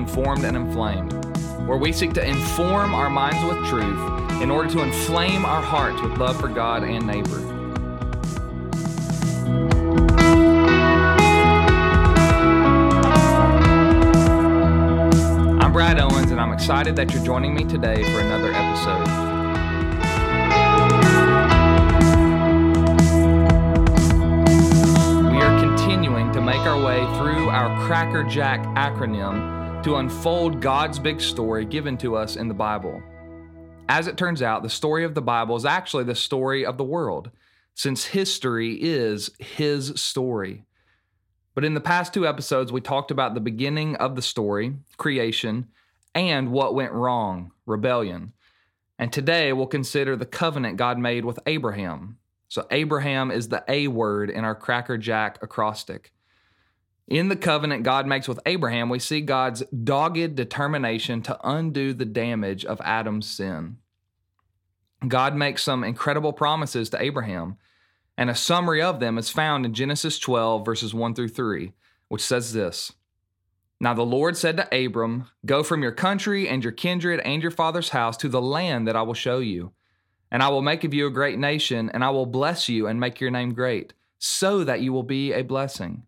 Informed and Inflamed, where we seek to inform our minds with truth in order to inflame our hearts with love for God and neighbor. I'm Brad Owens, and I'm excited that you're joining me today for another episode. We are continuing to make our way through our Cracker Jack acronym to unfold God's big story given to us in the Bible. As it turns out, the story of the Bible is actually the story of the world, since history is His story. But in the past two episodes, we talked about the beginning of the story, creation, and what went wrong, rebellion. And today we'll consider the covenant God made with Abraham. So, Abraham is the A word in our Cracker Jack acrostic. In the covenant God makes with Abraham, we see God's dogged determination to undo the damage of Adam's sin. God makes some incredible promises to Abraham, and a summary of them is found in Genesis 12, verses 1 through 3, which says this Now the Lord said to Abram, Go from your country and your kindred and your father's house to the land that I will show you. And I will make of you a great nation, and I will bless you and make your name great, so that you will be a blessing.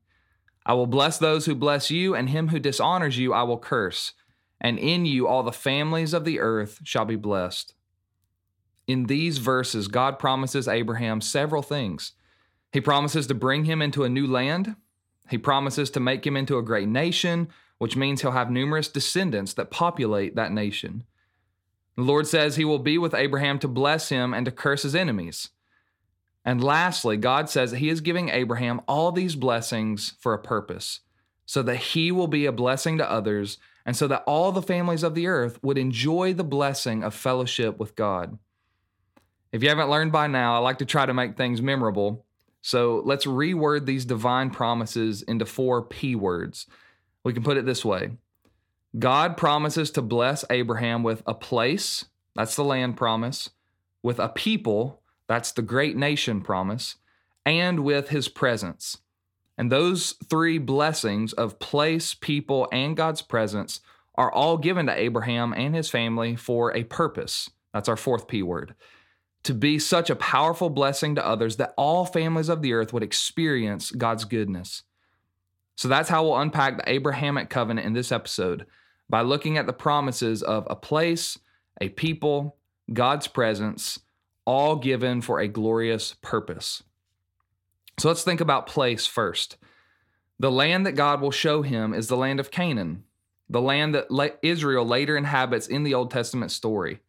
I will bless those who bless you, and him who dishonors you I will curse. And in you all the families of the earth shall be blessed. In these verses, God promises Abraham several things. He promises to bring him into a new land. He promises to make him into a great nation, which means he'll have numerous descendants that populate that nation. The Lord says he will be with Abraham to bless him and to curse his enemies. And lastly, God says that He is giving Abraham all these blessings for a purpose, so that he will be a blessing to others, and so that all the families of the earth would enjoy the blessing of fellowship with God. If you haven't learned by now, I like to try to make things memorable. So let's reword these divine promises into four P words. We can put it this way God promises to bless Abraham with a place, that's the land promise, with a people, that's the great nation promise, and with his presence. And those three blessings of place, people, and God's presence are all given to Abraham and his family for a purpose. That's our fourth P word. To be such a powerful blessing to others that all families of the earth would experience God's goodness. So that's how we'll unpack the Abrahamic covenant in this episode by looking at the promises of a place, a people, God's presence, all given for a glorious purpose. So let's think about place first. The land that God will show him is the land of Canaan, the land that Israel later inhabits in the Old Testament story.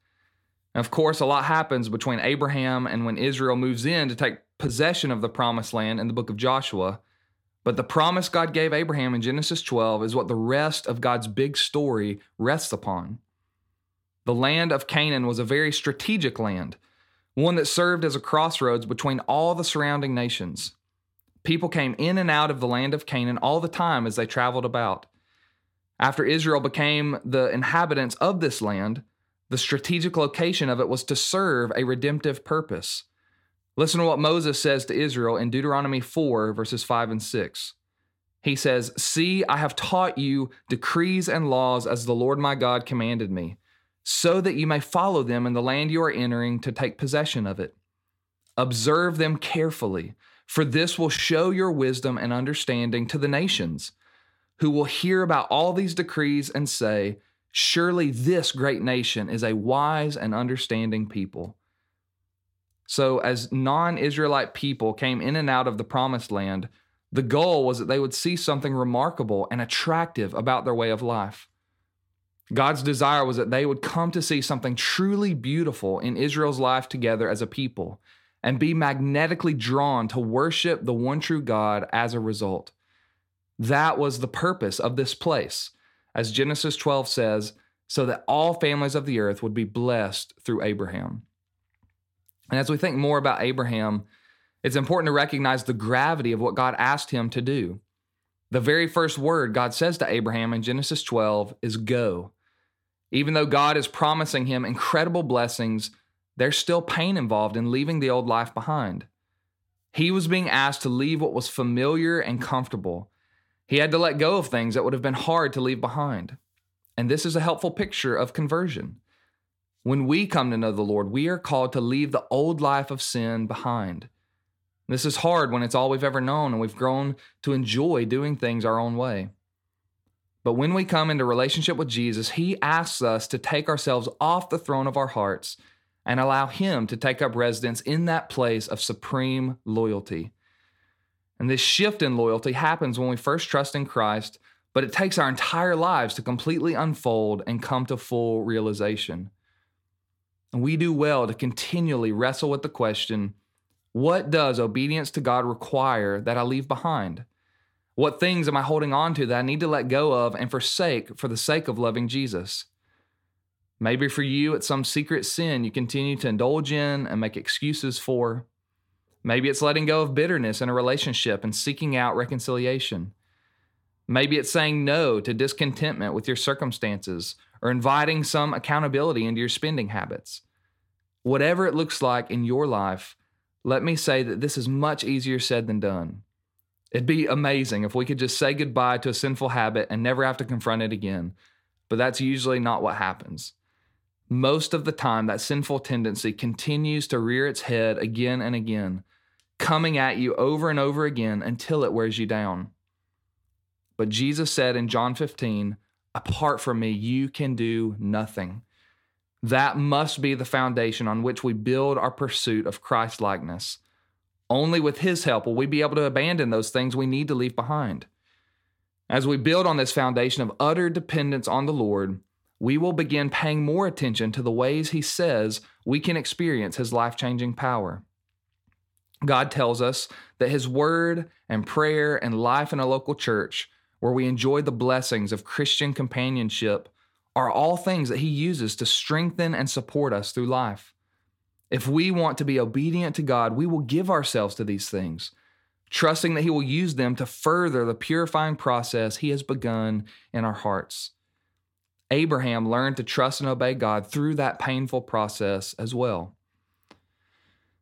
of course, a lot happens between Abraham and when Israel moves in to take possession of the promised land in the book of Joshua. But the promise God gave Abraham in Genesis 12 is what the rest of God's big story rests upon. The land of Canaan was a very strategic land one that served as a crossroads between all the surrounding nations. People came in and out of the land of Canaan all the time as they traveled about. After Israel became the inhabitants of this land, the strategic location of it was to serve a redemptive purpose. Listen to what Moses says to Israel in Deuteronomy 4, verses 5 and 6. He says, See, I have taught you decrees and laws as the Lord my God commanded me so that you may follow them in the land you are entering to take possession of it. Observe them carefully, for this will show your wisdom and understanding to the nations, who will hear about all these decrees and say, Surely this great nation is a wise and understanding people. So, as non Israelite people came in and out of the promised land, the goal was that they would see something remarkable and attractive about their way of life. God's desire was that they would come to see something truly beautiful in Israel's life together as a people and be magnetically drawn to worship the one true God as a result. That was the purpose of this place, as Genesis 12 says, so that all families of the earth would be blessed through Abraham. And as we think more about Abraham, it's important to recognize the gravity of what God asked him to do. The very first word God says to Abraham in Genesis 12 is go. Even though God is promising him incredible blessings, there's still pain involved in leaving the old life behind. He was being asked to leave what was familiar and comfortable. He had to let go of things that would have been hard to leave behind. And this is a helpful picture of conversion. When we come to know the Lord, we are called to leave the old life of sin behind. This is hard when it's all we've ever known and we've grown to enjoy doing things our own way. But when we come into relationship with Jesus, he asks us to take ourselves off the throne of our hearts and allow him to take up residence in that place of supreme loyalty. And this shift in loyalty happens when we first trust in Christ, but it takes our entire lives to completely unfold and come to full realization. And we do well to continually wrestle with the question what does obedience to God require that I leave behind? What things am I holding on to that I need to let go of and forsake for the sake of loving Jesus? Maybe for you, it's some secret sin you continue to indulge in and make excuses for. Maybe it's letting go of bitterness in a relationship and seeking out reconciliation. Maybe it's saying no to discontentment with your circumstances or inviting some accountability into your spending habits. Whatever it looks like in your life, let me say that this is much easier said than done. It'd be amazing if we could just say goodbye to a sinful habit and never have to confront it again, but that's usually not what happens. Most of the time, that sinful tendency continues to rear its head again and again, coming at you over and over again until it wears you down. But Jesus said in John 15, Apart from me, you can do nothing. That must be the foundation on which we build our pursuit of Christ likeness. Only with His help will we be able to abandon those things we need to leave behind. As we build on this foundation of utter dependence on the Lord, we will begin paying more attention to the ways He says we can experience His life changing power. God tells us that His word and prayer and life in a local church, where we enjoy the blessings of Christian companionship, are all things that He uses to strengthen and support us through life. If we want to be obedient to God, we will give ourselves to these things, trusting that He will use them to further the purifying process He has begun in our hearts. Abraham learned to trust and obey God through that painful process as well.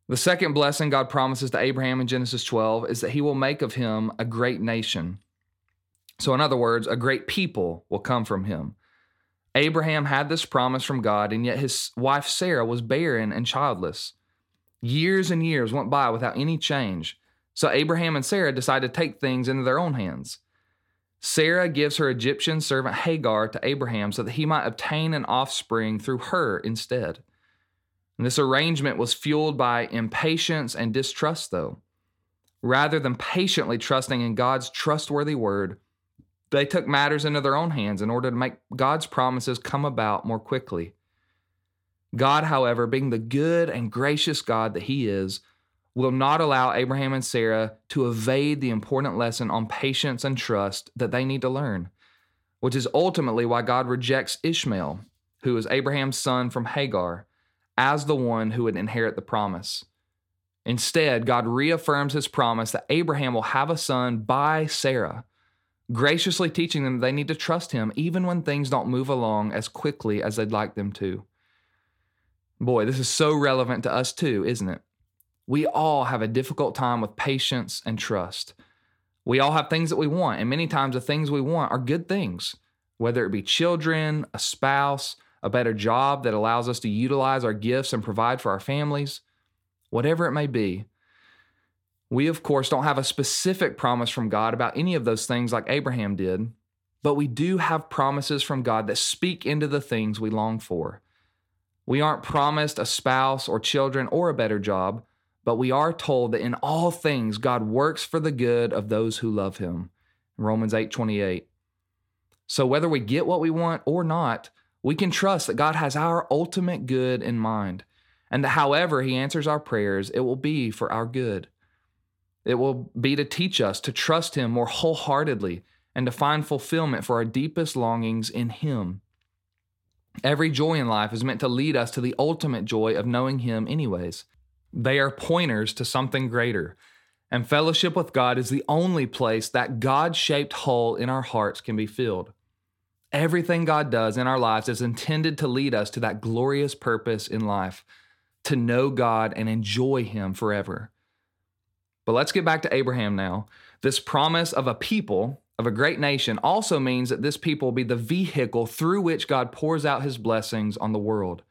The second blessing God promises to Abraham in Genesis 12 is that he will make of him a great nation. So, in other words, a great people will come from him. Abraham had this promise from God, and yet his wife Sarah was barren and childless. Years and years went by without any change. So Abraham and Sarah decided to take things into their own hands. Sarah gives her Egyptian servant Hagar to Abraham so that he might obtain an offspring through her instead. And this arrangement was fueled by impatience and distrust, though. Rather than patiently trusting in God's trustworthy word, they took matters into their own hands in order to make God's promises come about more quickly. God, however, being the good and gracious God that He is, will not allow Abraham and Sarah to evade the important lesson on patience and trust that they need to learn, which is ultimately why God rejects Ishmael, who is Abraham's son from Hagar, as the one who would inherit the promise. Instead, God reaffirms his promise that Abraham will have a son by Sarah graciously teaching them they need to trust Him even when things don't move along as quickly as they'd like them to. Boy, this is so relevant to us too, isn't it? We all have a difficult time with patience and trust. We all have things that we want, and many times the things we want are good things, whether it be children, a spouse, a better job that allows us to utilize our gifts and provide for our families, whatever it may be. We, of course, don't have a specific promise from God about any of those things like Abraham did, but we do have promises from God that speak into the things we long for. We aren't promised a spouse or children or a better job, but we are told that in all things God works for the good of those who love him. Romans 8:28. So whether we get what we want or not, we can trust that God has our ultimate good in mind, and that however he answers our prayers, it will be for our good. It will be to teach us to trust Him more wholeheartedly and to find fulfillment for our deepest longings in Him. Every joy in life is meant to lead us to the ultimate joy of knowing Him, anyways. They are pointers to something greater. And fellowship with God is the only place that God shaped hole in our hearts can be filled. Everything God does in our lives is intended to lead us to that glorious purpose in life to know God and enjoy Him forever. But let's get back to Abraham now. This promise of a people of a great nation also means that this people will be the vehicle through which God pours out his blessings on the world.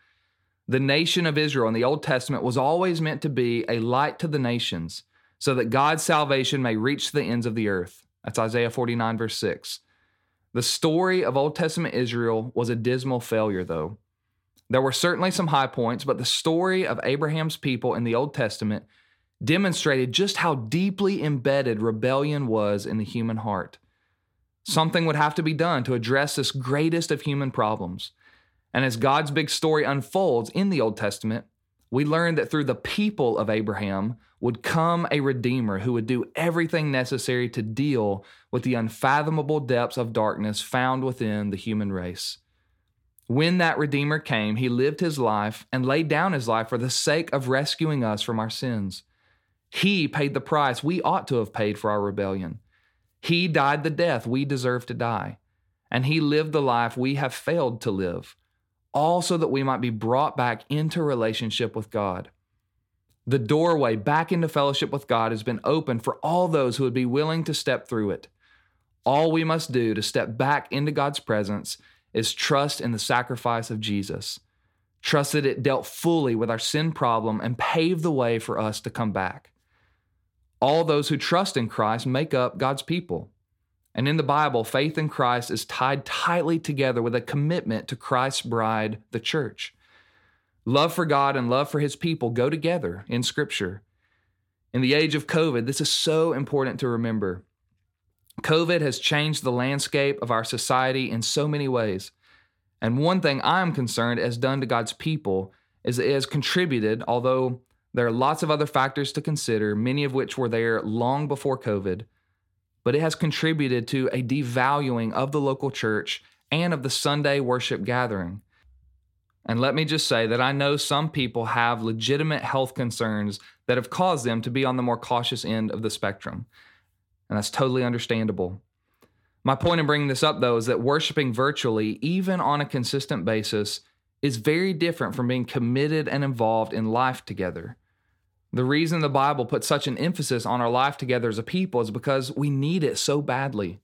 The nation of Israel in the Old Testament was always meant to be a light to the nations so that God's salvation may reach the ends of the earth. That's Isaiah 49, verse 6. The story of Old Testament Israel was a dismal failure, though. There were certainly some high points, but the story of Abraham's people in the Old Testament demonstrated just how deeply embedded rebellion was in the human heart. Something would have to be done to address this greatest of human problems. And as God's big story unfolds in the Old Testament, we learn that through the people of Abraham would come a Redeemer who would do everything necessary to deal with the unfathomable depths of darkness found within the human race. When that Redeemer came, he lived his life and laid down his life for the sake of rescuing us from our sins. He paid the price we ought to have paid for our rebellion. He died the death we deserve to die, and he lived the life we have failed to live, all so that we might be brought back into relationship with God. The doorway back into fellowship with God has been opened for all those who would be willing to step through it. All we must do to step back into God's presence is trust in the sacrifice of Jesus. Trust that it dealt fully with our sin problem and paved the way for us to come back. All those who trust in Christ make up God's people. And in the Bible, faith in Christ is tied tightly together with a commitment to Christ's bride, the church. Love for God and love for his people go together in Scripture. In the age of COVID, this is so important to remember. COVID has changed the landscape of our society in so many ways. And one thing I'm concerned has done to God's people is it has contributed, although there are lots of other factors to consider, many of which were there long before COVID, but it has contributed to a devaluing of the local church and of the Sunday worship gathering. And let me just say that I know some people have legitimate health concerns that have caused them to be on the more cautious end of the spectrum. And that's totally understandable. My point in bringing this up, though, is that worshiping virtually, even on a consistent basis, is very different from being committed and involved in life together. The reason the Bible puts such an emphasis on our life together as a people is because we need it so badly.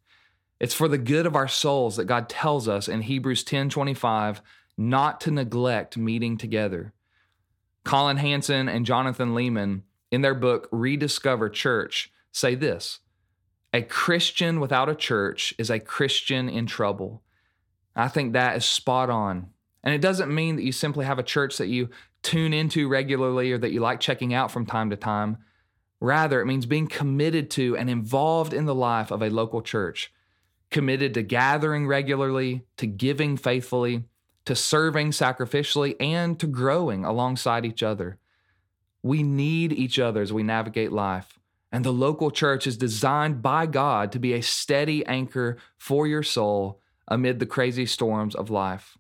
It's for the good of our souls that God tells us in Hebrews 10:25 not to neglect meeting together. Collin Hansen and Jonathan Leeman, in their book Rediscover Church, say this A Christian without a church is a Christian in trouble. I think that is spot on. And it doesn't mean that you simply have a church that you tune into regularly or that you like checking out from time to time. Rather, it means being committed to and involved in the life of a local church, committed to gathering regularly, to giving faithfully, to serving sacrificially, and to growing alongside each other. We need each other as we navigate life. And the local church is designed by God to be a steady anchor for your soul amid the crazy storms of life.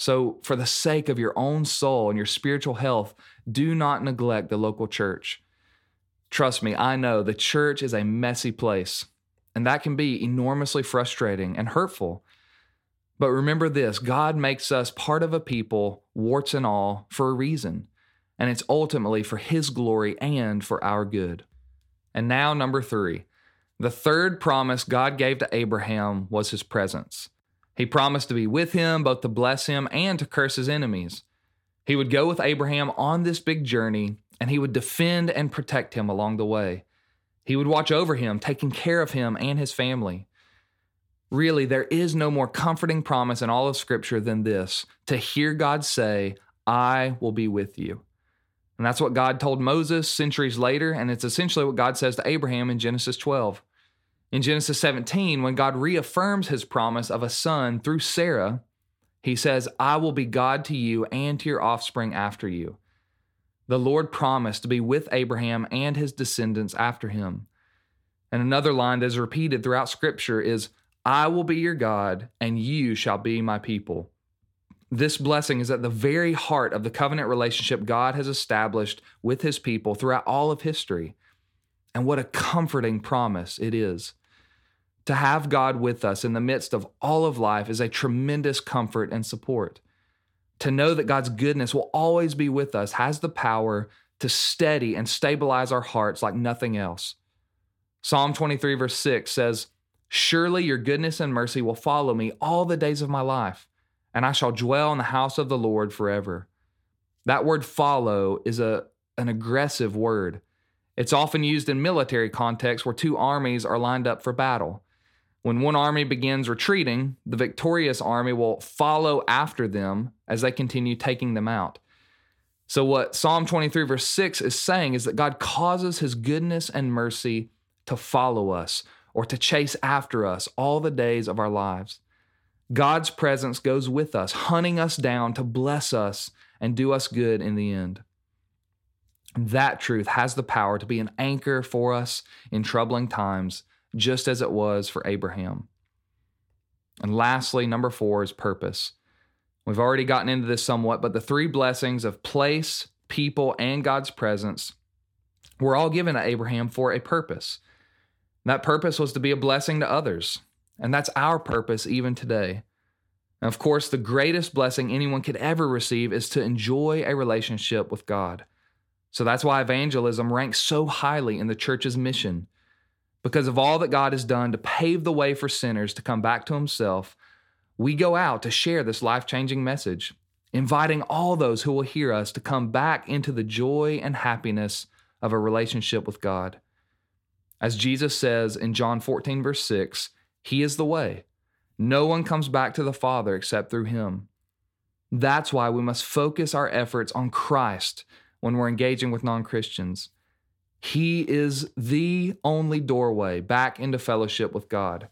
So, for the sake of your own soul and your spiritual health, do not neglect the local church. Trust me, I know the church is a messy place, and that can be enormously frustrating and hurtful. But remember this God makes us part of a people, warts and all, for a reason. And it's ultimately for His glory and for our good. And now, number three. The third promise God gave to Abraham was His presence. He promised to be with him, both to bless him and to curse his enemies. He would go with Abraham on this big journey, and he would defend and protect him along the way. He would watch over him, taking care of him and his family. Really, there is no more comforting promise in all of Scripture than this to hear God say, I will be with you. And that's what God told Moses centuries later, and it's essentially what God says to Abraham in Genesis 12. In Genesis 17, when God reaffirms his promise of a son through Sarah, he says, I will be God to you and to your offspring after you. The Lord promised to be with Abraham and his descendants after him. And another line that is repeated throughout Scripture is, I will be your God, and you shall be my people. This blessing is at the very heart of the covenant relationship God has established with his people throughout all of history. And what a comforting promise it is. To have God with us in the midst of all of life is a tremendous comfort and support. To know that God's goodness will always be with us has the power to steady and stabilize our hearts like nothing else. Psalm 23, verse 6 says, Surely your goodness and mercy will follow me all the days of my life, and I shall dwell in the house of the Lord forever. That word follow is a, an aggressive word. It's often used in military contexts where two armies are lined up for battle. When one army begins retreating, the victorious army will follow after them as they continue taking them out. So, what Psalm 23, verse 6 is saying is that God causes his goodness and mercy to follow us or to chase after us all the days of our lives. God's presence goes with us, hunting us down to bless us and do us good in the end. That truth has the power to be an anchor for us in troubling times, just as it was for Abraham. And lastly, number four is purpose. We've already gotten into this somewhat, but the three blessings of place, people, and God's presence were all given to Abraham for a purpose. That purpose was to be a blessing to others. And that's our purpose even today. And of course, the greatest blessing anyone could ever receive is to enjoy a relationship with God. So that's why evangelism ranks so highly in the church's mission. Because of all that God has done to pave the way for sinners to come back to Himself, we go out to share this life changing message, inviting all those who will hear us to come back into the joy and happiness of a relationship with God. As Jesus says in John 14, verse 6, He is the way. No one comes back to the Father except through Him. That's why we must focus our efforts on Christ when we're engaging with non Christians. He is the only doorway back into fellowship with God.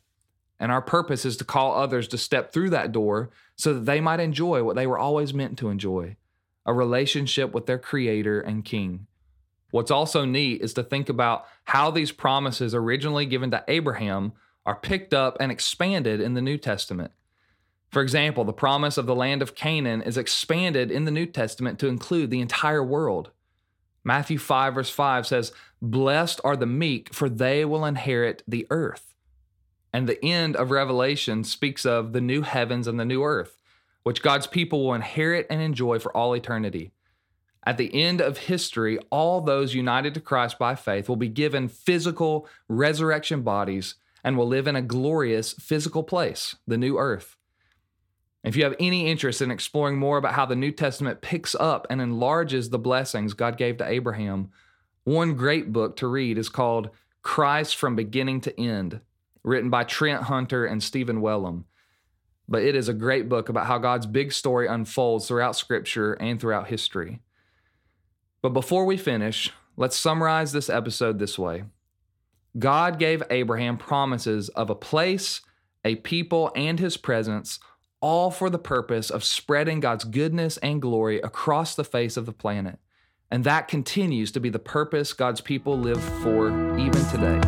And our purpose is to call others to step through that door so that they might enjoy what they were always meant to enjoy a relationship with their Creator and King. What's also neat is to think about how these promises originally given to Abraham are picked up and expanded in the New Testament. For example, the promise of the land of Canaan is expanded in the New Testament to include the entire world. Matthew 5, verse 5 says, Blessed are the meek, for they will inherit the earth. And the end of Revelation speaks of the new heavens and the new earth, which God's people will inherit and enjoy for all eternity. At the end of history, all those united to Christ by faith will be given physical resurrection bodies and will live in a glorious physical place, the new earth. If you have any interest in exploring more about how the New Testament picks up and enlarges the blessings God gave to Abraham, one great book to read is called Christ from Beginning to End, written by Trent Hunter and Stephen Wellum. But it is a great book about how God's big story unfolds throughout Scripture and throughout history. But before we finish, let's summarize this episode this way God gave Abraham promises of a place, a people, and his presence, all for the purpose of spreading God's goodness and glory across the face of the planet. And that continues to be the purpose God's people live for even today.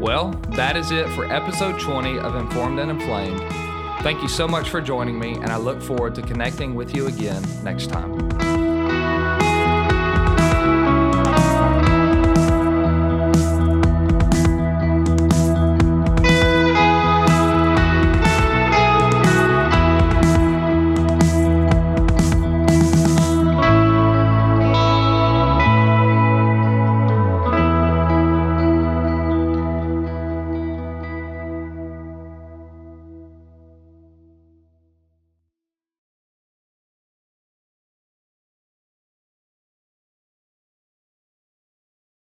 Well, that is it for episode 20 of Informed and Inflamed. Thank you so much for joining me, and I look forward to connecting with you again next time.